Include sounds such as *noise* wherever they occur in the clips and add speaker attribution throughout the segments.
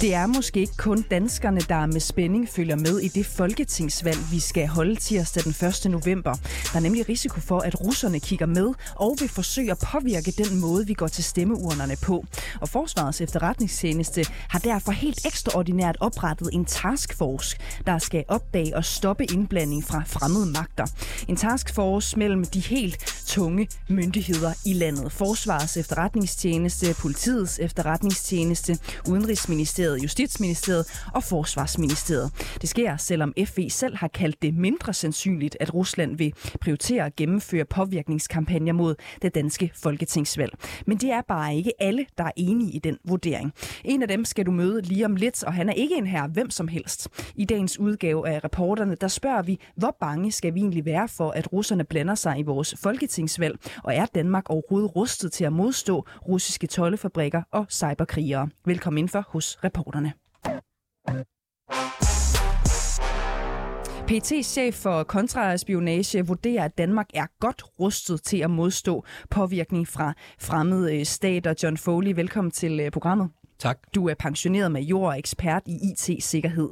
Speaker 1: Det er måske ikke kun danskerne, der med spænding følger med i det folketingsvalg, vi skal holde tirsdag den 1. november. Der er nemlig risiko for, at russerne kigger med og vil forsøge at påvirke den måde, vi går til stemmeurnerne på. Og Forsvarets efterretningstjeneste har derfor helt ekstraordinært oprettet en taskforce, der skal opdage og stoppe indblanding fra fremmede magter. En taskforce mellem de helt tunge myndigheder i landet. Forsvarets efterretningstjeneste, politiets efterretningstjeneste, Udenrigsministeriet, Justitsministeriet og Forsvarsministeriet. Det sker, selvom FE selv har kaldt det mindre sandsynligt, at Rusland vil prioritere at gennemføre påvirkningskampagner mod det danske folketingsvalg. Men det er bare ikke alle, der er enige i den vurdering. En af dem skal du møde lige om lidt, og han er ikke en her hvem som helst. I dagens udgave af reporterne, der spørger vi, hvor bange skal vi egentlig være for, at russerne blander sig i vores folketingsvalg, og er Danmark overhovedet rustet til at modstå russiske tollefabrikker og cyberkrigere? Velkommen ind for hos reporterne. PET's chef for kontraspionage vurderer, at Danmark er godt rustet til at modstå påvirkning fra fremmede øh, stater. John Foley, velkommen til øh, programmet.
Speaker 2: Tak.
Speaker 1: Du er pensioneret major og ekspert i IT-sikkerhed.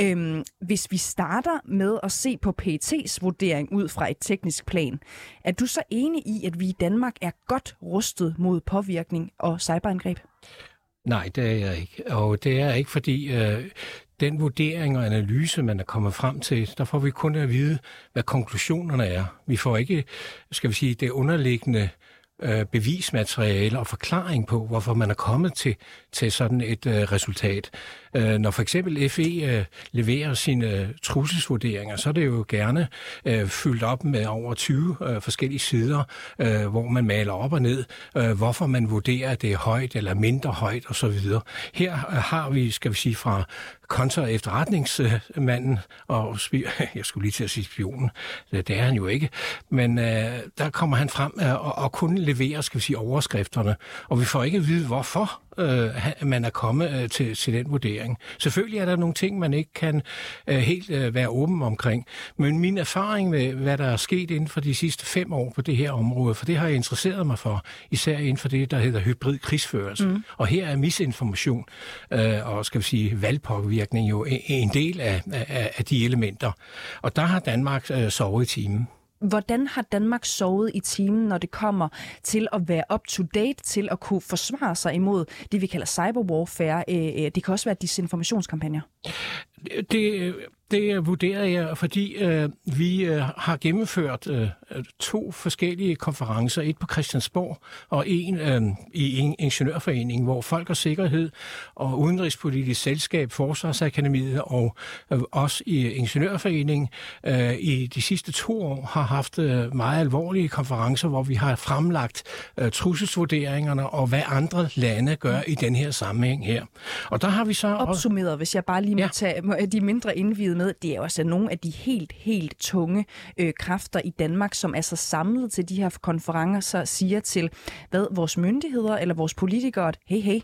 Speaker 1: Øhm, hvis vi starter med at se på PET's vurdering ud fra et teknisk plan, er du så enig i, at vi i Danmark er godt rustet mod påvirkning og cyberangreb?
Speaker 2: Nej, det er jeg ikke. Og det er ikke, fordi øh, den vurdering og analyse, man er kommet frem til, der får vi kun at vide, hvad konklusionerne er. Vi får ikke, skal vi sige, det underliggende øh, bevismateriale og forklaring på, hvorfor man er kommet til, til sådan et øh, resultat. Øh, når for eksempel FE øh, leverer sine øh, trusselsvurderinger, så er det jo gerne øh, fyldt op med over 20 øh, forskellige sider, øh, hvor man maler op og ned, øh, hvorfor man vurderer, at det er højt eller mindre højt osv. Her øh, har vi, skal vi sige, fra kontra efterretningsmanden, og spi- *laughs* jeg skulle lige til at sige spionen, det er han jo ikke, men øh, der kommer han frem øh, og, og kun leverer, skal vi sige, overskrifterne, og vi får ikke at vide, hvorfor øh, man er kommet øh, til, til den vurdering. Selvfølgelig er der nogle ting, man ikke kan øh, helt øh, være åben omkring, men min erfaring med, hvad der er sket inden for de sidste fem år på det her område, for det har jeg interesseret mig for, især inden for det, der hedder hybrid krigsførelse. Mm. Og her er misinformation øh, og skal vi sige valgpåvirkning jo en, del af, af, af de elementer. Og der har Danmark øh, sovet i timen.
Speaker 1: Hvordan har Danmark sovet i timen, når det kommer til at være up-to-date, til at kunne forsvare sig imod det, vi kalder cyberwarfare? Øh, øh, det kan også være disinformationskampagner.
Speaker 2: Det, det vurderer jeg, fordi øh, vi øh, har gennemført øh, to forskellige konferencer, et på Christiansborg og en øh, i en ingeniørforening, hvor Folk og Sikkerhed og Udenrigspolitisk Selskab, Forsvarsakademiet og øh, os i ingeniørforeningen øh, i de sidste to år har haft øh, meget alvorlige konferencer, hvor vi har fremlagt øh, trusselsvurderingerne og hvad andre lande gør i den her sammenhæng her. Og der har vi så også...
Speaker 1: Opsummeret, hvis jeg bare lige må
Speaker 2: Ja.
Speaker 1: tage må- de mindre indvidede med, det er jo altså nogle af de helt, helt tunge øh, kræfter i Danmark, som er så samlet til de her konferencer, så siger til hvad vores myndigheder eller vores politikere, at hey, hey,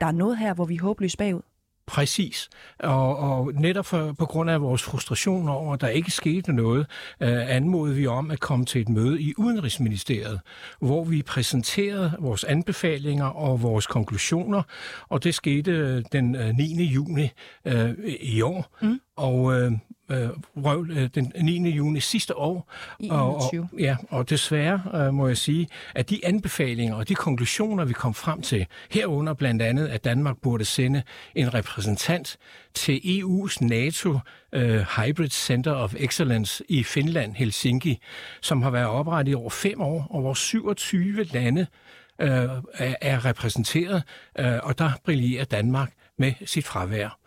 Speaker 1: der er noget her, hvor vi er håbløst bagud.
Speaker 2: Præcis. Og, og netop for, på grund af vores frustration over, at der ikke skete noget, øh, anmodede vi om at komme til et møde i Udenrigsministeriet, hvor vi præsenterede vores anbefalinger og vores konklusioner, og det skete øh, den øh, 9. juni øh, i år. Mm. Og øh, øh, røv, øh, den 9. juni sidste år.
Speaker 1: I
Speaker 2: og, og,
Speaker 1: 21.
Speaker 2: ja, og desværre øh, må jeg sige, at de anbefalinger og de konklusioner, vi kom frem til, herunder blandt andet, at Danmark burde sende en repræsentant til EU's NATO øh, Hybrid Center of Excellence i Finland, Helsinki, som har været oprettet i over fem år, og hvor 27 lande øh, er, er repræsenteret, øh, og der brillerer Danmark med sit fravær.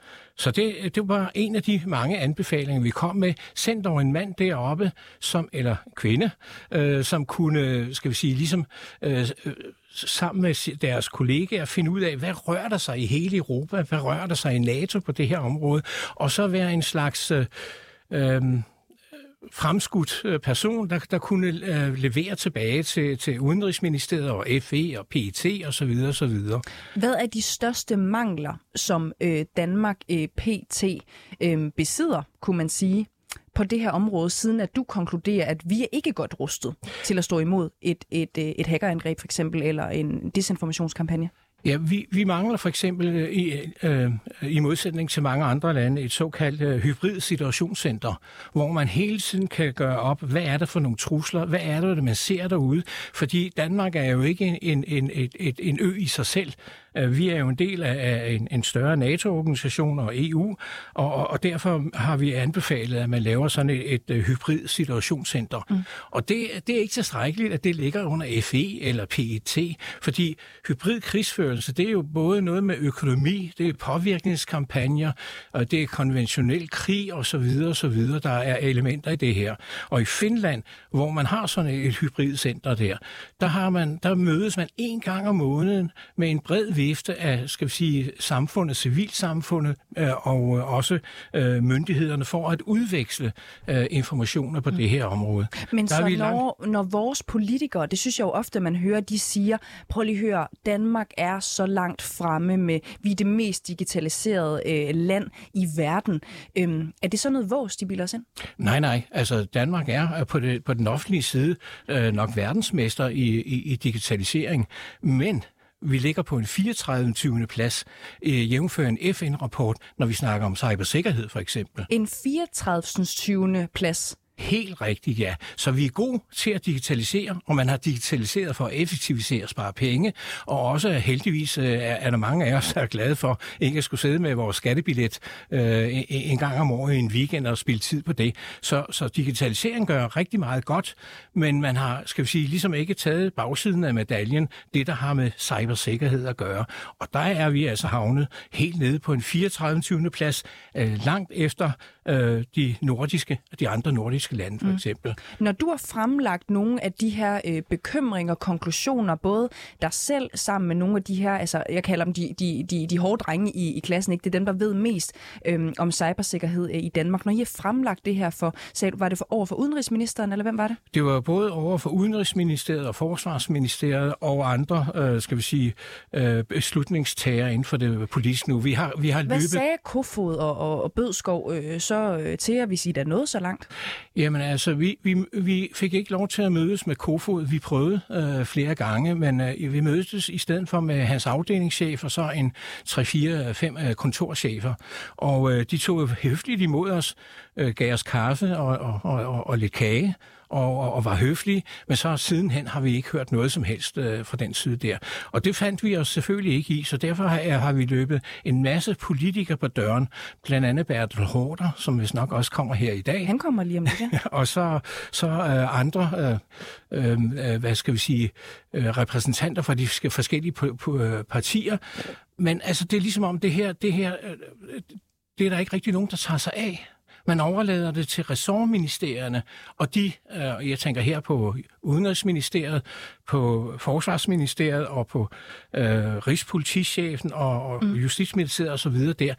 Speaker 2: Så det, det var en af de mange anbefalinger, vi kom med. Send dog en mand deroppe, som, eller kvinde, øh, som kunne, skal vi sige, ligesom øh, øh sammen med deres kollegaer finde ud af, hvad rører der sig i hele Europa, hvad rører der sig i NATO på det her område, og så være en slags... Øh, øh, fremskudt øh, person, der, der kunne øh, levere tilbage til, til Udenrigsministeriet og FE og PET osv. videre.
Speaker 1: Hvad er de største mangler, som øh, Danmark øh, PT øh, besidder, kunne man sige, på det her område, siden at du konkluderer, at vi er ikke godt rustet til at stå imod et, et, øh, et hackerangreb for eksempel, eller en desinformationskampagne?
Speaker 2: Ja, vi, vi mangler for eksempel øh, i, øh, i modsætning til mange andre lande et såkaldt øh, hybrid situationscenter, hvor man hele tiden kan gøre op, hvad er der for nogle trusler, hvad er det, man ser derude, fordi Danmark er jo ikke en, en, en, et, et, en ø i sig selv. Øh, vi er jo en del af en, en større NATO-organisation og EU, og, og derfor har vi anbefalet, at man laver sådan et, et, et hybrid situationscenter. Mm. Og det, det er ikke tilstrækkeligt, at det ligger under FE eller PET, fordi hybrid krigsførelse, det er jo både noget med økonomi, det er påvirkningskampagner, og det er konventionel krig osv. osv. Der er elementer i det her. Og i Finland, hvor man har sådan et hybridcenter der, der, har man, der mødes man en gang om måneden med en bred vifte af, skal vi sige, samfundet, civilsamfundet øh, og øh, også øh, myndighederne for at udveksle øh, informationer på mm. det her område.
Speaker 1: Men Der så vi når, langt... når vores politikere, det synes jeg jo ofte, man hører, de siger, prøv lige at høre, Danmark er så langt fremme med, vi er det mest digitaliserede øh, land i verden. Øhm, er det så noget vores, de bilder os ind?
Speaker 2: Nej, nej. Altså Danmark er på, det, på den offentlige side øh, nok verdensmester i, i, i digitalisering, men vi ligger på en 34. plads, øh, jævnfører en FN-rapport, når vi snakker om cybersikkerhed for eksempel.
Speaker 1: En 34. 20. plads?
Speaker 2: Helt rigtigt, ja. Så vi er gode til at digitalisere, og man har digitaliseret for at effektivisere og spare penge, og også heldigvis øh, er der mange af os, der er glade for ikke at skulle sidde med vores skattebillet øh, en gang om året i en weekend og spille tid på det. Så, så digitalisering gør rigtig meget godt, men man har, skal vi sige, ligesom ikke taget bagsiden af medaljen, det der har med cybersikkerhed at gøre. Og der er vi altså havnet helt nede på en 34. plads, øh, langt efter øh, de nordiske, de andre nordiske lande for mm. eksempel.
Speaker 1: Når du har fremlagt nogle af de her øh, bekymringer, konklusioner, både dig selv sammen med nogle af de her, altså jeg kalder dem de, de, de, de hårde drenge i, i klassen, ikke? det er dem, der ved mest øh, om cybersikkerhed øh, i Danmark. Når I har fremlagt det her for, sagde var det for, over for udenrigsministeren, eller hvem var det?
Speaker 2: Det var både over for udenrigsministeriet og forsvarsministeriet og andre, øh, skal vi sige, øh, beslutningstager inden for det politiske nu. Vi har, vi har
Speaker 1: Hvad
Speaker 2: løbet...
Speaker 1: sagde Kofod og, og, og Bødskov øh, så øh, til jer, hvis I da nåede så langt?
Speaker 2: Jamen altså, vi, vi, vi fik ikke lov til at mødes med Kofod. Vi prøvede øh, flere gange, men øh, vi mødtes i stedet for med hans afdelingschef og så en 3-4-5 øh, kontorchefer. Og øh, de tog høfligt imod os, øh, gav os kaffe og, og, og, og, og lidt kage og, og, og var høflige, men så sidenhen har vi ikke hørt noget som helst øh, fra den side der. Og det fandt vi os selvfølgelig ikke i, så derfor har, har vi løbet en masse politikere på døren, blandt andet Bertel Hårder, som vist nok også kommer her i dag.
Speaker 1: Han kommer lige om lidt, ja. *laughs*
Speaker 2: og så, så øh, andre, øh, øh, øh, hvad skal vi sige, øh, repræsentanter fra de forskellige øh, partier. Men altså, det er ligesom om det her, det her, øh, det er der ikke rigtig nogen, der tager sig af. Man overlader det til ressortministerierne, og de, øh, og jeg tænker her på Udenrigsministeriet, på Forsvarsministeriet og på øh, Rigspolitichefen og, og mm. Justitsministeriet osv. der.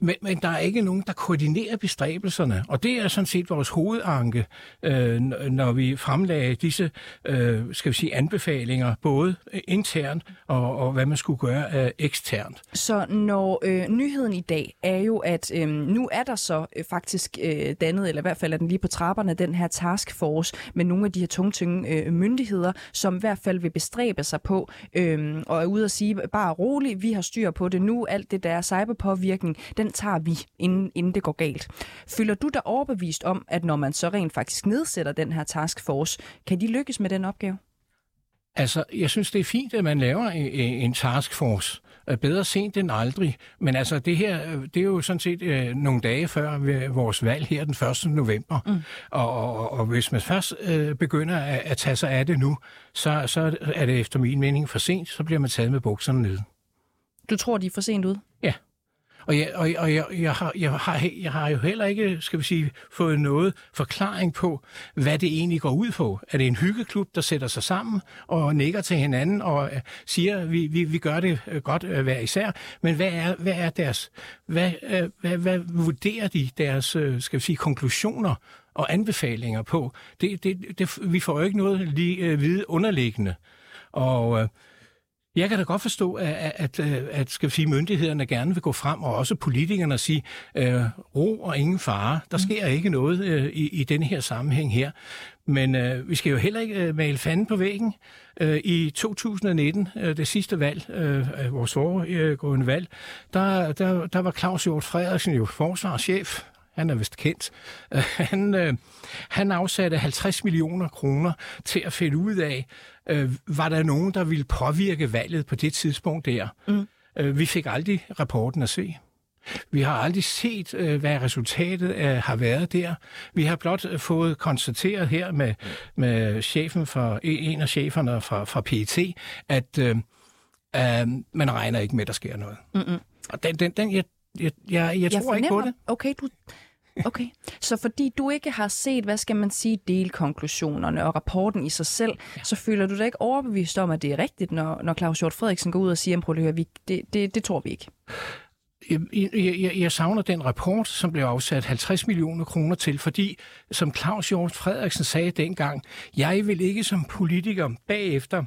Speaker 2: Men, men der er ikke nogen, der koordinerer bestræbelserne, og det er sådan set vores hovedanke, øh, når vi fremlagde disse øh, skal vi sige, anbefalinger, både internt og, og hvad man skulle gøre øh, eksternt.
Speaker 1: Så når øh, nyheden i dag er jo, at øh, nu er der så øh, faktisk øh, dannet, eller i hvert fald er den lige på trapperne, den her taskforce med nogle af de her tungtynge øh, myndigheder, som hver hvert fald vil bestræbe sig på øhm, og er ude og sige, bare roligt, vi har styr på det nu, alt det der cyberpåvirkning, den tager vi, inden, inden det går galt. Føler du dig overbevist om, at når man så rent faktisk nedsætter den her taskforce, kan de lykkes med den opgave?
Speaker 2: Altså, jeg synes, det er fint, at man laver en, en taskforce. Bedre sent end aldrig. Men altså, det her, det er jo sådan set øh, nogle dage før vores valg her den 1. november. Mm. Og, og, og hvis man først øh, begynder at, at tage sig af det nu, så, så er det efter min mening for sent, så bliver man taget med bukserne ned.
Speaker 1: Du tror, de er for sent ud?
Speaker 2: Ja. Og, jeg, og, og jeg, jeg, har, jeg, har, jeg har jo heller ikke, skal vi sige, fået noget forklaring på, hvad det egentlig går ud på. Er det en hyggeklub, der sætter sig sammen og nikker til hinanden og øh, siger, vi, vi, vi gør det øh, godt øh, hver især, men hvad er, hvad er deres, hvad, hvad, hvad vurderer de deres, skal vi sige, konklusioner og anbefalinger på? Det, det, det, vi får jo ikke noget lige vide underliggende. Og øh, jeg kan da godt forstå, at, at, at, at skal sige, myndighederne gerne vil gå frem, og også politikerne sige, øh, ro og ingen fare. Der mm. sker ikke noget øh, i, i denne her sammenhæng her. Men øh, vi skal jo heller ikke øh, male fanden på væggen. Øh, I 2019, øh, det sidste valg, øh, vores foregående valg, der, der, der var Claus Hjort Frederiksen jo forsvarschef han er vist kendt, han, øh, han afsatte 50 millioner kroner til at finde ud af, øh, var der nogen, der ville påvirke valget på det tidspunkt der. Mm. Øh, vi fik aldrig rapporten at se. Vi har aldrig set, øh, hvad resultatet øh, har været der. Vi har blot øh, fået konstateret her med, med chefen for, en af cheferne fra, fra PET, at øh, øh, man regner ikke med, at der sker noget. Mm-hmm. Og den, den, den, jeg, jeg, jeg, jeg tror jeg ikke på det.
Speaker 1: Okay, du, Okay, så fordi du ikke har set, hvad skal man sige, delkonklusionerne og rapporten i sig selv, ja. så føler du dig ikke overbevist om, at det er rigtigt, når, når Claus Hjort Frederiksen går ud og siger, prøv at høre, vi, det, det, det tror vi ikke.
Speaker 2: Jeg, jeg, jeg savner den rapport, som blev afsat 50 millioner kroner til, fordi, som Claus Hjort Frederiksen sagde dengang, jeg vil ikke som politiker bagefter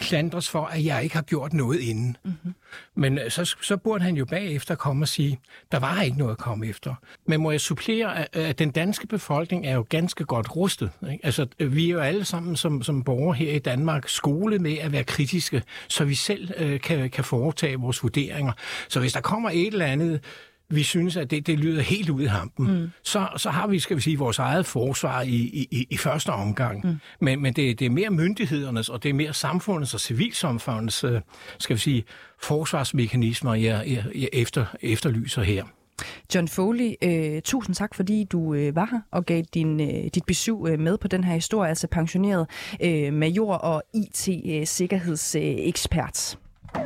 Speaker 2: klandres for, at jeg ikke har gjort noget inden. Mm-hmm. Men øh, så, så burde han jo bagefter komme og sige, der var ikke noget at komme efter. Men må jeg supplere, at den danske befolkning er jo ganske godt rustet. Ikke? Altså, vi er jo alle sammen som, som borgere her i Danmark skolet med at være kritiske, så vi selv øh, kan, kan foretage vores vurderinger. Så hvis der kommer et eller andet vi synes, at det, det lyder helt ud i hampen, mm. så, så har vi, skal vi sige, vores eget forsvar i, i, i første omgang. Mm. Men, men det, det er mere myndighedernes, og det er mere samfundets og civilsamfundets, øh, skal vi sige, forsvarsmekanismer, jeg, jeg, jeg efter, efterlyser her.
Speaker 1: John Foley, øh, tusind tak, fordi du øh, var her og gav din, øh, dit besøg øh, med på den her historie, altså pensioneret øh, major og IT-sikkerhedsekspert. Øh,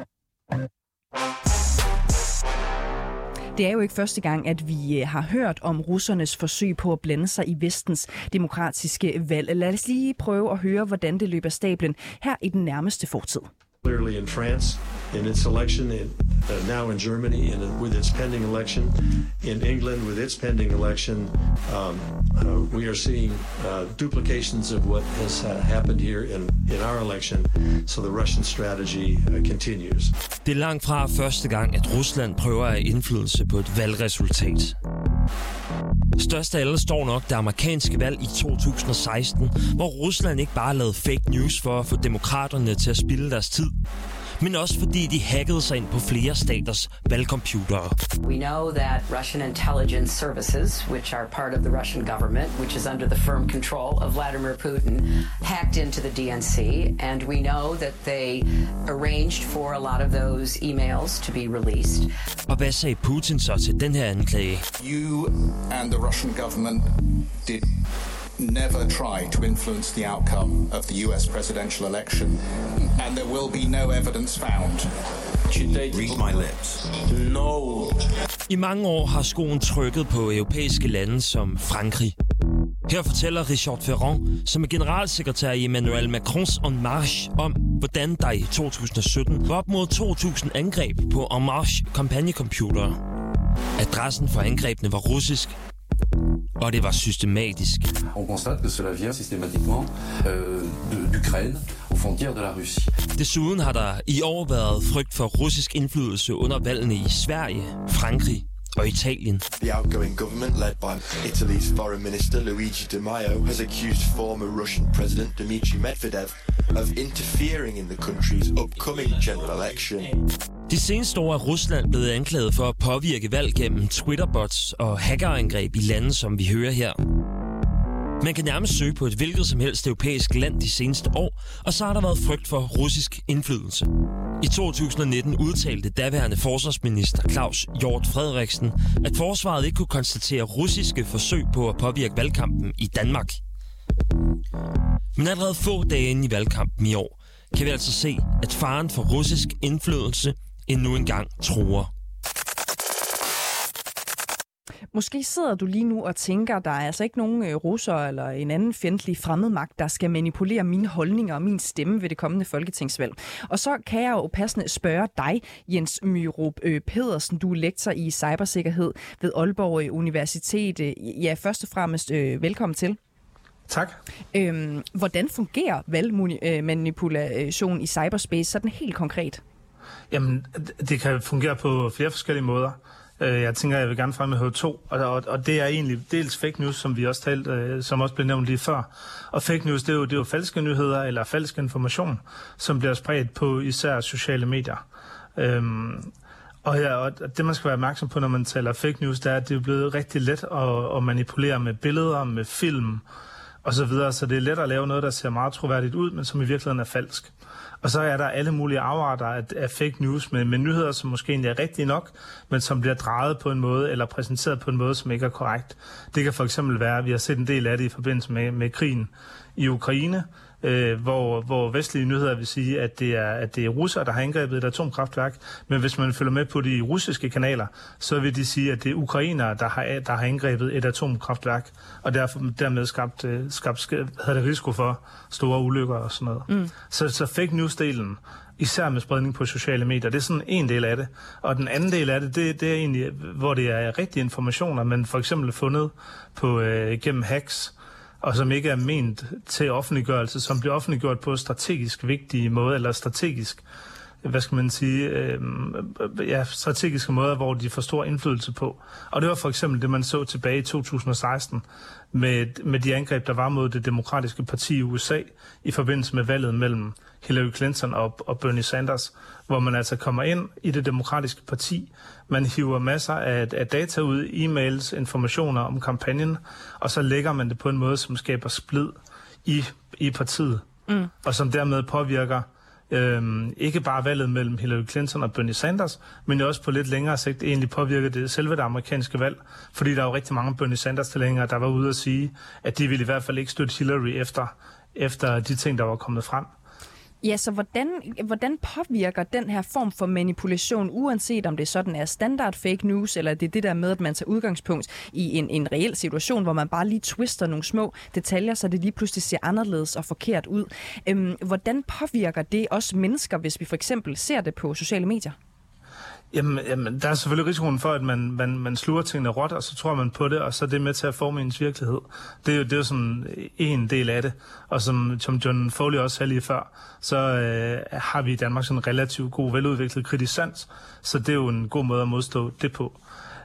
Speaker 1: det er jo ikke første gang, at vi øh, har hørt om russernes forsøg på at blande sig i vestens demokratiske valg. Lad os lige prøve at høre, hvordan det løber stablen her i den nærmeste fortid.
Speaker 3: Clearly in France, in its election, in, uh, now in Germany, in, uh, with its pending election, in England with its pending election, um, uh, we are seeing uh, duplications of what has uh, happened here in, in our election. So the Russian strategy uh, continues.
Speaker 4: Det er langt fra første gang, at Rusland prøver at indflydelse på et valgresultat. Størst af alle står nok det amerikanske valg i 2016, hvor Rusland ikke bare lavede fake news for at få demokraterne til at spille deres tid, men også fordi de hackede sig ind på flere staters valgcomputere.
Speaker 5: We know that Russian intelligence services, which are part of the Russian government, which is under the firm control of Vladimir Putin, hacked into the DNC, and we know that they arranged for a lot of those emails to be released.
Speaker 4: Og hvad sagde Putin så til den her anklage?
Speaker 6: You and the Russian government did never try to influence the outcome of the US presidential election, and there will be no evidence found.
Speaker 7: Read my lips.
Speaker 6: No.
Speaker 4: I mange år har skoen trykket på europæiske lande som Frankrig. Her fortæller Richard Ferrand, som er generalsekretær i Emmanuel Macrons En Marche, om, hvordan der i 2017 var op mod 2.000 angreb på En Marche kampagnecomputere. Adressen for angrebene var russisk, og det var systematisk.
Speaker 7: On constate que cela vient systématiquement euh, d'Ukraine, aux frontières de la Russie.
Speaker 4: Desuden har der i år været frygt for russisk indflydelse under valgene i Sverige, Frankrig og Italien.
Speaker 8: The outgoing government, led by Italy's foreign minister Luigi Di Maio, has accused former Russian president Dmitry Medvedev of interfering in the country's upcoming general election.
Speaker 4: De seneste år er Rusland blevet anklaget for at påvirke valg gennem Twitterbots og hackerangreb i lande, som vi hører her. Man kan nærmest søge på et hvilket som helst europæisk land de seneste år, og så har der været frygt for russisk indflydelse. I 2019 udtalte daværende forsvarsminister Claus Hjort Frederiksen, at forsvaret ikke kunne konstatere russiske forsøg på at påvirke valgkampen i Danmark. Men allerede få dage inde i valgkampen i år, kan vi altså se, at faren for russisk indflydelse endnu engang truer.
Speaker 1: Måske sidder du lige nu og tænker, der er altså ikke nogen øh, russer eller en anden fjendtlig fremmedmagt, der skal manipulere mine holdninger og min stemme ved det kommende folketingsvalg. Og så kan jeg jo passende spørge dig, Jens Myrup øh, Pedersen. Du er lektor i cybersikkerhed ved Aalborg øh, Universitet. Ja, først og fremmest velkommen til.
Speaker 9: Tak.
Speaker 1: Øhm, hvordan fungerer valgmanipulation i cyberspace sådan helt konkret?
Speaker 9: Jamen, det kan fungere på flere forskellige måder. Øh, jeg tænker, jeg vil gerne fremhæve to, og, og, og det er egentlig dels fake news, som vi også talte, øh, som også blev nævnt lige før. Og fake news, det er jo, det er jo falske nyheder eller falsk information, som bliver spredt på især sociale medier. Øhm, og, ja, og det, man skal være opmærksom på, når man taler fake news, det er, at det er blevet rigtig let at, at manipulere med billeder, med film og så videre. Så det er let at lave noget, der ser meget troværdigt ud, men som i virkeligheden er falsk. Og så er der alle mulige afarter af, af fake news med, med nyheder, som måske egentlig er rigtige nok, men som bliver drejet på en måde eller præsenteret på en måde, som ikke er korrekt. Det kan for eksempel være, at vi har set en del af det i forbindelse med, med krigen i Ukraine, øh, hvor, hvor vestlige nyheder vil sige, at det er, at det er russere, der har angrebet et atomkraftværk. Men hvis man følger med på de russiske kanaler, så vil de sige, at det er ukrainere, der har, der har angrebet et atomkraftværk, og derfor, dermed skabt, øh, skabt havde det risiko for store ulykker og sådan noget. Mm. Så, så fake news-delen, især med spredning på sociale medier. Det er sådan en del af det. Og den anden del af det, det, det er egentlig, hvor det er rigtige informationer, men for eksempel fundet på øh, gennem hacks, og som ikke er ment til offentliggørelse, som bliver offentliggjort på strategisk vigtige måde, eller strategisk, hvad skal man sige, øh, ja, strategiske måder, hvor de får stor indflydelse på. Og det var for eksempel det, man så tilbage i 2016 med, med de angreb, der var mod det demokratiske parti i USA i forbindelse med valget mellem Hillary Clinton og, og Bernie Sanders, hvor man altså kommer ind i det demokratiske parti, man hiver masser af, af data ud, e-mails, informationer om kampagnen, og så lægger man det på en måde, som skaber splid i, i partiet, mm. og som dermed påvirker øhm, ikke bare valget mellem Hillary Clinton og Bernie Sanders, men også på lidt længere sigt egentlig påvirker det selve det amerikanske valg, fordi der er jo rigtig mange Bernie Sanders-tilhængere, der var ude at sige, at de ville i hvert fald ikke støtte Hillary efter, efter de ting, der var kommet frem.
Speaker 1: Ja, så hvordan, hvordan påvirker den her form for manipulation, uanset om det sådan er standard fake news, eller det er det der med, at man tager udgangspunkt i en, en reel situation, hvor man bare lige twister nogle små detaljer, så det lige pludselig ser anderledes og forkert ud. Øhm, hvordan påvirker det os mennesker, hvis vi for eksempel ser det på sociale medier?
Speaker 9: Jamen, jamen, der er selvfølgelig risikoen for, at man, man, man sluger tingene råt, og så tror man på det, og så er det med til at forme ens virkelighed. Det er jo, det er jo sådan en del af det. Og som, som John Foley også sagde lige før, så øh, har vi i Danmark sådan en relativt god, veludviklet kritisk sans, så det er jo en god måde at modstå det på.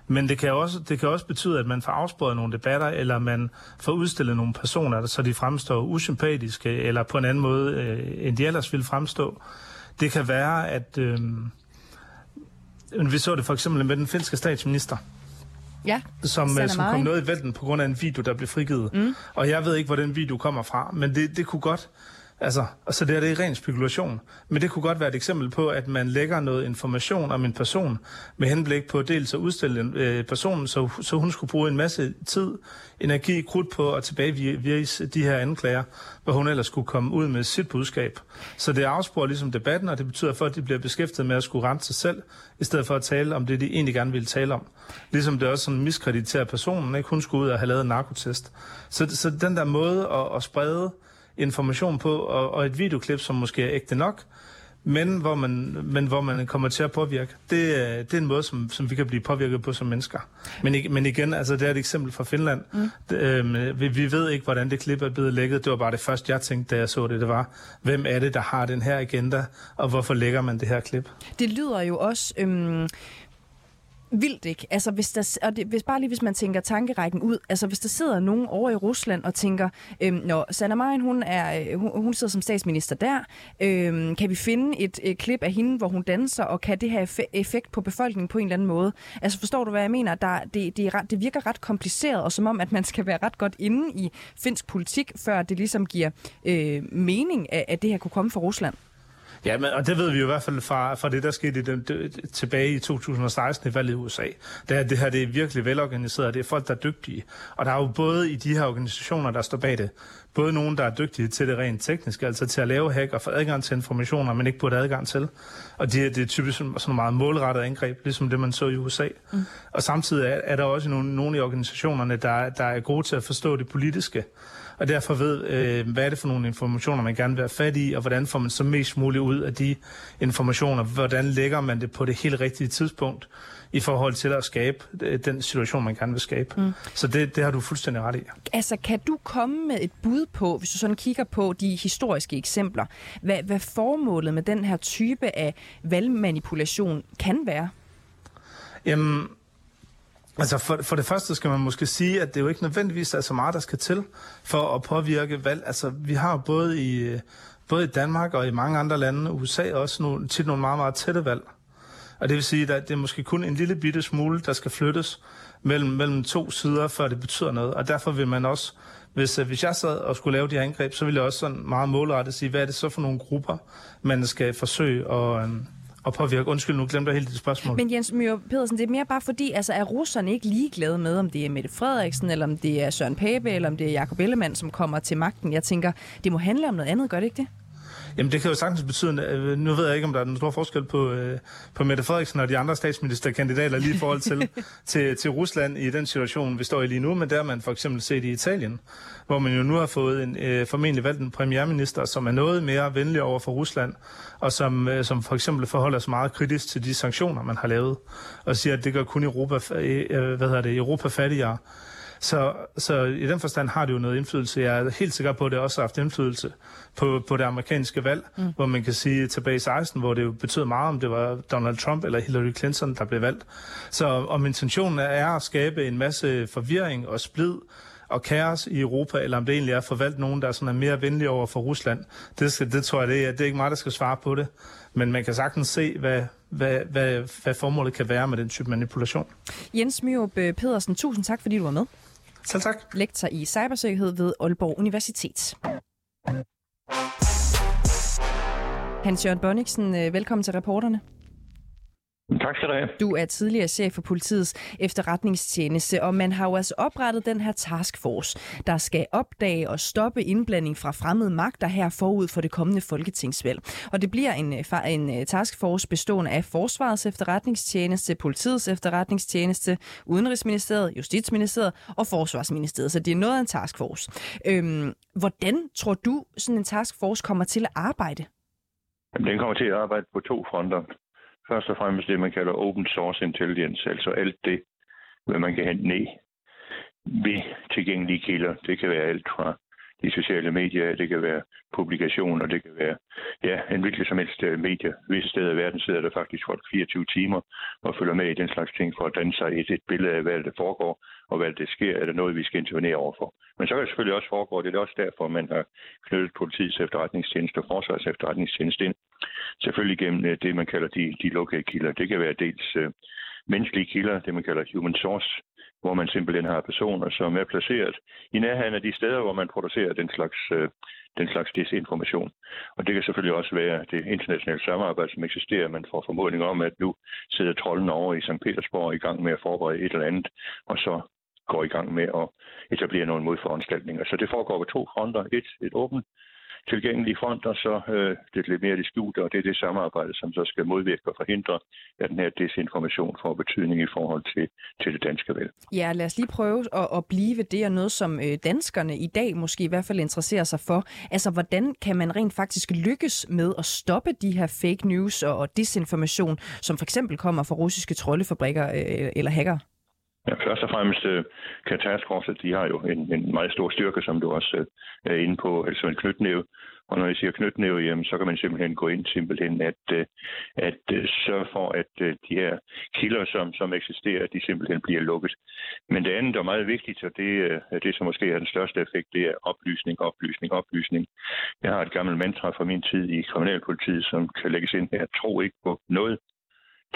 Speaker 9: Men det kan, også, det kan også betyde, at man får afsporet nogle debatter, eller man får udstillet nogle personer, så de fremstår usympatiske, eller på en anden måde, øh, end de ellers ville fremstå. Det kan være, at... Øh, vi så det for eksempel med den finske statsminister.
Speaker 1: Ja,
Speaker 9: som, øh, som kom noget i vælten på grund af en video, der blev frigivet. Mm. Og jeg ved ikke, hvor den video kommer fra, men det, det kunne godt Altså, så det er det ren spekulation. Men det kunne godt være et eksempel på, at man lægger noget information om en person med henblik på dels at udstille øh, personen, så, så hun skulle bruge en masse tid, energi, krudt på at tilbagevise de her anklager, hvor hun ellers skulle komme ud med sit budskab. Så det afsporer ligesom debatten, og det betyder, at folk de bliver beskæftiget med at skulle rense sig selv, i stedet for at tale om det, de egentlig gerne ville tale om. Ligesom det også sådan miskrediterer personen, ikke? Hun skulle ud og have lavet en narkotest. Så, så den der måde at, at sprede information på, og, og et videoklip, som måske er ægte nok, men hvor man, men hvor man kommer til at påvirke. Det, det er en måde, som, som vi kan blive påvirket på som mennesker. Men, men igen, altså, det er et eksempel fra Finland. Mm. Det, øh, vi, vi ved ikke, hvordan det klip er blevet lægget. Det var bare det første, jeg tænkte, da jeg så det. Det var, hvem er det, der har den her agenda, og hvorfor lægger man det her klip?
Speaker 1: Det lyder jo også... Øhm vildt, ikke? Altså, hvis, der, og det, hvis bare lige hvis man tænker tankerækken ud, altså hvis der sidder nogen over i Rusland og tænker, øhm, når Sanna Marin, hun, er, øh, hun, hun sidder som statsminister der, øhm, kan vi finde et, et klip af hende, hvor hun danser, og kan det have effekt på befolkningen på en eller anden måde? Altså, forstår du, hvad jeg mener? Der, det, det, er, det virker ret kompliceret, og som om, at man skal være ret godt inde i finsk politik, før det ligesom giver øh, mening, at, at det her kunne komme fra Rusland.
Speaker 9: Ja, men, og det ved vi jo i hvert fald fra, fra det, der skete i den, det, tilbage i 2016 i valget i USA. Det, er, det her det er virkelig velorganiseret, det er folk, der er dygtige. Og der er jo både i de her organisationer, der står bag det, både nogen, der er dygtige til det rent tekniske, altså til at lave hack og få adgang til informationer, men ikke burde adgang til. Og det, det er typisk sådan nogle meget målrettet angreb, ligesom det, man så i USA. Mm. Og samtidig er, er der også nogle, nogle i organisationerne, der, der er gode til at forstå det politiske og derfor ved, øh, hvad er det for nogle informationer, man gerne vil have fat i, og hvordan får man så mest muligt ud af de informationer, hvordan lægger man det på det helt rigtige tidspunkt, i forhold til at skabe øh, den situation, man gerne vil skabe. Mm. Så det, det har du fuldstændig ret i.
Speaker 1: Altså, kan du komme med et bud på, hvis du sådan kigger på de historiske eksempler, hvad, hvad formålet med den her type af valgmanipulation kan være?
Speaker 9: Jamen, Altså for, for det første skal man måske sige, at det jo ikke nødvendigvis er så meget, der skal til for at påvirke valg. Altså vi har både i, både i Danmark og i mange andre lande, USA også nogle, tit nogle meget, meget tætte valg. Og det vil sige, at det er måske kun en lille bitte smule, der skal flyttes mellem, mellem to sider, før det betyder noget. Og derfor vil man også, hvis, øh, hvis jeg sad og skulle lave de angreb, så ville jeg også sådan meget målrettet sige, hvad er det så for nogle grupper, man skal forsøge at, øhm, og påvirke. Undskyld, nu glemte jeg helt det spørgsmål.
Speaker 1: Men Jens Møller Pedersen, det er mere bare fordi, altså er russerne ikke ligeglade med, om det er Mette Frederiksen, eller om det er Søren Pape, eller om det er Jakob Ellemann, som kommer til magten. Jeg tænker, det må handle om noget andet, gør det ikke det?
Speaker 9: Jamen det kan jo sagtens betyde, øh, nu ved jeg ikke, om der er en stor forskel på, øh, på Mette Frederiksen og de andre statsministerkandidater lige i forhold til, *laughs* til, til Rusland i den situation, vi står i lige nu, men der har man for eksempel set i Italien, hvor man jo nu har fået en, øh, formentlig valgt en premierminister, som er noget mere venlig over for Rusland, og som, øh, som for eksempel forholder sig meget kritisk til de sanktioner, man har lavet, og siger, at det gør kun Europa, øh, hvad hedder det, Europa fattigere. Så, så i den forstand har det jo noget indflydelse. Jeg er helt sikker på, at det også har haft indflydelse på, på det amerikanske valg, mm. hvor man kan sige tilbage i 16, hvor det jo betød meget, om det var Donald Trump eller Hillary Clinton, der blev valgt. Så om intentionen er at skabe en masse forvirring og splid, og kaos i Europa, eller om det egentlig er forvalgt nogen, der sådan er mere venlige over for Rusland. Det, skal, det tror jeg, det er, det er ikke mig, der skal svare på det. Men man kan sagtens se, hvad, hvad, hvad, hvad formålet kan være med den type manipulation.
Speaker 1: Jens Myrup Pedersen, tusind tak, fordi du var med.
Speaker 9: Selv tak.
Speaker 1: Lektor i cybersikkerhed ved Aalborg Universitet. Hans-Jørgen Bonniksen, øh, velkommen til reporterne.
Speaker 10: Tak skal du have.
Speaker 1: Du er tidligere chef for politiets efterretningstjeneste, og man har jo altså oprettet den her taskforce, der skal opdage og stoppe indblanding fra fremmede magter her forud for det kommende folketingsvalg. Og det bliver en, en øh, taskforce bestående af Forsvarets efterretningstjeneste, politiets efterretningstjeneste, Udenrigsministeriet, Justitsministeriet og Forsvarsministeriet. Så det er noget af en taskforce. Øhm, hvordan tror du, sådan en taskforce kommer til at arbejde?
Speaker 10: Den kommer til at arbejde på to fronter. Først og fremmest det, man kalder open source intelligence, altså alt det, hvad man kan hente ned ved tilgængelige kilder. Det kan være alt fra de sociale medier, det kan være publikationer, det kan være ja, en hvilket som helst øh, medie. Visse steder i verden sidder der faktisk folk 24 timer og følger med i den slags ting for at danne sig et, et billede af, hvad der foregår og hvad der sker. Er der noget, vi skal intervenere overfor? Men så kan det selvfølgelig også foregå, det er også derfor, man har knyttet politiets efterretningstjeneste og forsvars efterretningstjeneste ind. Selvfølgelig gennem øh, det, man kalder de, de lukkede kilder. Det kan være dels øh, menneskelige kilder, det man kalder human source, hvor man simpelthen har personer, som er placeret i nærheden af de steder, hvor man producerer den slags, øh, den slags desinformation. Og det kan selvfølgelig også være det internationale samarbejde, som eksisterer. Man får formodning om, at nu sidder trolden over i St. Petersborg i gang med at forberede et eller andet, og så går i gang med at etablere nogle modforanstaltninger. Så det foregår på to fronter. Et, et åbent tilgængelige front, og så øh, det lidt mere det skjulte, og det er det samarbejde, som så skal modvirke og forhindre, at den her desinformation får betydning i forhold til, til det danske valg.
Speaker 1: Ja, lad os lige prøve at, at blive ved det, og noget som øh, danskerne i dag måske i hvert fald interesserer sig for. Altså, hvordan kan man rent faktisk lykkes med at stoppe de her fake news og, og desinformation, som for eksempel kommer fra russiske troldefabrikker øh, eller hacker?
Speaker 10: Ja, først og fremmest øh, kan de har jo en, en meget stor styrke, som du også øh, er inde på, altså en knytnæve. Og når jeg siger knytnæve, jamen, så kan man simpelthen gå ind simpelthen at, øh, at sørge for, at de her kilder, som, som eksisterer, de simpelthen bliver lukket. Men det andet, der er meget vigtigt, og det, det som måske er den største effekt, det er oplysning, oplysning, oplysning. Jeg har et gammelt mantra fra min tid i kriminalpolitiet, som kan lægges ind her. Tro ikke på noget,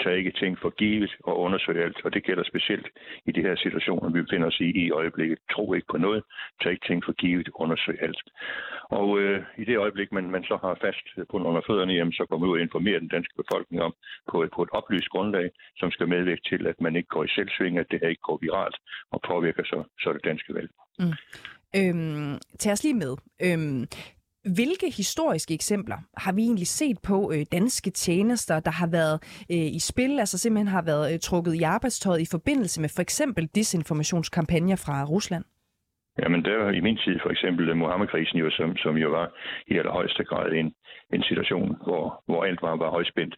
Speaker 10: tag ikke ting for givet og undersøg alt. Og det gælder specielt i de her situationer, vi befinder os i i øjeblikket. Tro ikke på noget, tag ikke ting for givet, undersøg alt. Og øh, i det øjeblik, man, man så har fast på under fødderne, jamen, så går man ud og informerer den danske befolkning om på et, på et oplyst grundlag, som skal medvirke til, at man ikke går i selvsving, at det her ikke går viralt og påvirker så, så det danske valg. Mm.
Speaker 1: Øhm, tag os lige med. Øhm, hvilke historiske eksempler har vi egentlig set på øh, danske tjenester, der har været øh, i spil, altså simpelthen har været øh, trukket i arbejdstøjet i forbindelse med for eksempel disinformationskampagner fra Rusland?
Speaker 10: Jamen, der var i min tid for eksempel øh, Mohammed-krisen, jo, som, som jo var i allerhøjeste grad en, en situation, hvor, hvor alt var, var højspændt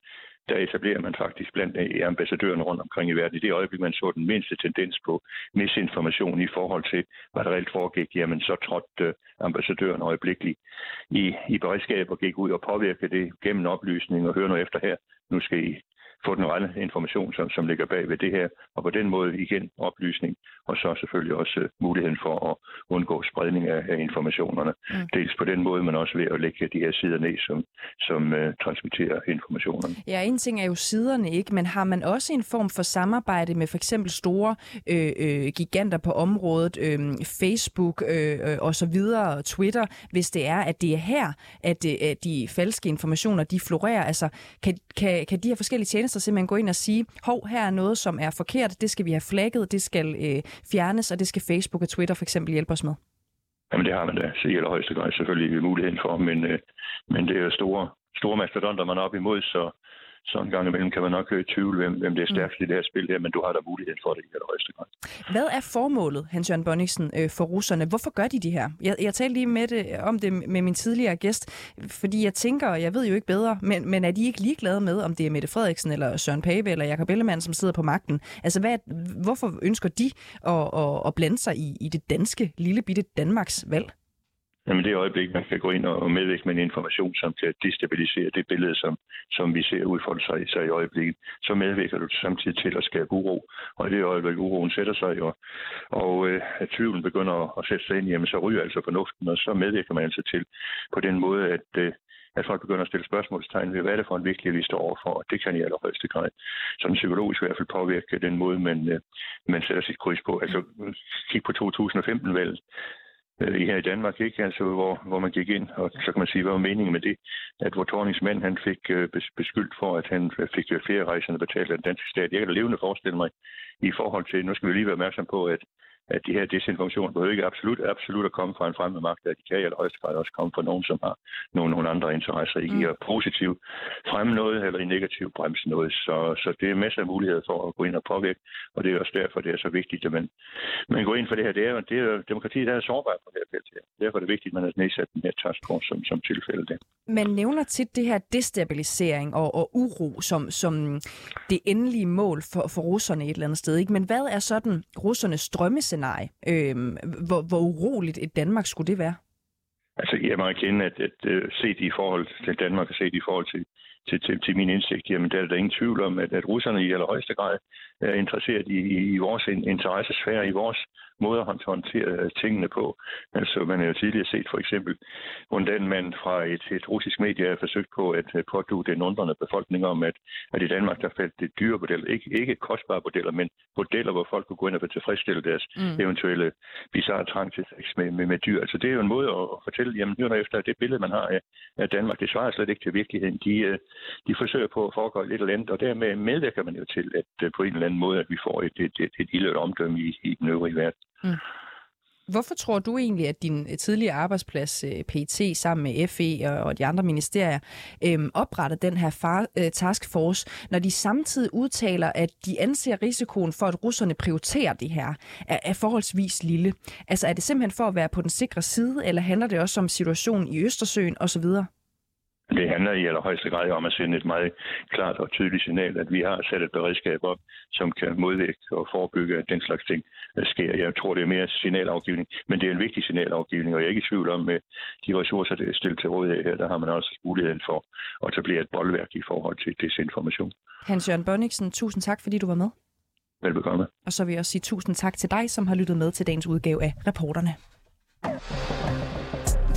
Speaker 10: der etablerer man faktisk blandt øh, ambassadørerne rundt omkring i verden. I det øjeblik, man så den mindste tendens på misinformation i forhold til, hvad der reelt foregik, jamen så trådte øh, ambassadøren øjeblikkeligt i, i beredskab og gik ud og påvirkede det gennem oplysning og høre noget efter her. Nu skal I få den rette information, som, som ligger bag ved det her, og på den måde igen oplysning, og så selvfølgelig også uh, muligheden for at undgå spredning af, af informationerne. Mm. Dels på den måde, men også ved at lægge de her sider ned, som, som uh, transmitterer informationerne.
Speaker 1: Ja, en ting er jo siderne, ikke, men har man også en form for samarbejde med for eksempel store øh, øh, giganter på området, øh, Facebook øh, øh, og så videre, Twitter, hvis det er, at det er her, at, øh, at de falske informationer, de florerer. Altså, kan, kan, kan de her forskellige tjenester tjenester simpelthen gå ind og sige, hov, her er noget, som er forkert, det skal vi have flagget, det skal øh, fjernes, og det skal Facebook og Twitter for eksempel hjælpe os med?
Speaker 10: Jamen det har man da i allerhøjeste grad selvfølgelig muligheden for, men, øh, men det er store, store mastodonter, man er op imod, så, så en gang imellem kan man nok øh, tvivle, hvem, hvem det er stærkest mm. i det her spil her, men du har da muligheden for det i allerhøjeste grad.
Speaker 1: Hvad er formålet, Hans Jørgen Bonniksen, øh, for russerne? Hvorfor gør de de her? Jeg, jeg talte lige med det, om det med min tidligere gæst, fordi jeg tænker, og jeg ved jo ikke bedre, men, men er de ikke ligeglade med, om det er Mette Frederiksen, eller Søren Pape, eller Jakob Ellemann, som sidder på magten? Altså, hvad, hvorfor ønsker de at, at, at blande sig i, i det danske, lille bitte Danmarks valg?
Speaker 10: Jamen det øjeblik, man kan gå ind og medvirke med en information, som kan destabilisere det billede, som, som vi ser udfolde sig, sig i øjeblikket, så medvirker du samtidig til at skabe uro. Og i det øjeblik, uroen sætter sig, og, og øh, at tvivlen begynder at sætte sig ind, jamen så ryger altså fornuften, og så medvirker man altså til på den måde, at øh, at folk begynder at stille spørgsmålstegn ved, hvad er det for en virkelighed, vi står overfor, og det kan i allerhøjeste grad, sådan psykologisk i hvert fald påvirke den måde, man, øh, man sætter sit kryds på. Altså, kig på 2015-valget øh, her i Danmark, ikke? Altså, hvor, hvor man gik ind, og så kan man sige, hvad var meningen med det? At hvor Tornings mand, han fik øh, beskyldt for, at han fik øh, flere rejsende betalt af den danske stat. Jeg kan da levende forestille mig i forhold til, nu skal vi lige være opmærksom på, at at de her desinformationer behøver ikke absolut, absolut at komme fra en fremmed magt, at de kan i allerhøjeste grad også komme fra nogen, som har nogle, nogle andre interesser i mm. at positivt fremme noget, eller i negativt bremse noget. Så, så det er masser af muligheder for at gå ind og påvirke, og det er også derfor, det er så vigtigt, at man, man går ind for det her. Det er, det er demokratiet, der er sårbart på det her felt her. Derfor er det vigtigt, at man har nedsat den her taskforce som, som tilfælde det.
Speaker 1: Man nævner tit det her destabilisering og, og uro som, som det endelige mål for, for russerne et eller andet sted. Ikke? Men hvad er sådan russernes drømmescenarie scenarie. Øh, hvor, hvor uroligt et Danmark skulle det være?
Speaker 10: Altså, jeg må erkende, at, at, at set i forhold til Danmark og set i forhold til, til, til, til min indsigt, jamen der er der ingen tvivl om, at, at russerne i allerhøjeste grad er interesseret i, i, i vores interessesfære, i vores måde at håndtere tingene på. Altså, man har jo tidligere set for eksempel, hvordan man fra et, et russisk medie har forsøgt på at pådue den undrende befolkning om, at, at i Danmark der faldt det dyre modeller, ikke, ikke kostbare modeller, men modeller, hvor folk kunne gå ind og tilfredsstille deres mm. eventuelle bizarre trang til sex med, med, med dyr. Altså, det er jo en måde at, at fortælle, jamen, nu efter det billede, man har af, af Danmark, det svarer slet ikke til virkeligheden. De, øh, de forsøger på at foregå lidt eller andet, og dermed medvirker man jo til, at øh, på en eller anden måde, at vi får et, et, et, et ildet omdømme i, i den øvrige verden. Mm.
Speaker 1: Hvorfor tror du egentlig, at din øh, tidligere arbejdsplads, øh, PT, sammen med FE og de andre ministerier, øhm, opretter den her far, øh, taskforce, når de samtidig udtaler, at de anser risikoen for, at russerne prioriterer det her, er, er forholdsvis lille? Altså er det simpelthen for at være på den sikre side, eller handler det også om situationen i Østersøen osv.?
Speaker 10: Det handler i allerhøjeste grad om at sende et meget klart og tydeligt signal, at vi har sat et beredskab op, som kan modvirke og forebygge, at den slags ting sker. Jeg tror, det er mere signalafgivning, men det er en vigtig signalafgivning, og jeg er ikke i tvivl om, med de ressourcer, der er stillet til rådighed her, der har man også muligheden for at etablere et boldværk i forhold til desinformation.
Speaker 1: Hans-Jørgen Bonniksen, tusind tak, fordi du var med.
Speaker 10: Velbekomme.
Speaker 1: Og så vil jeg også sige tusind tak til dig, som har lyttet med til dagens udgave af Reporterne.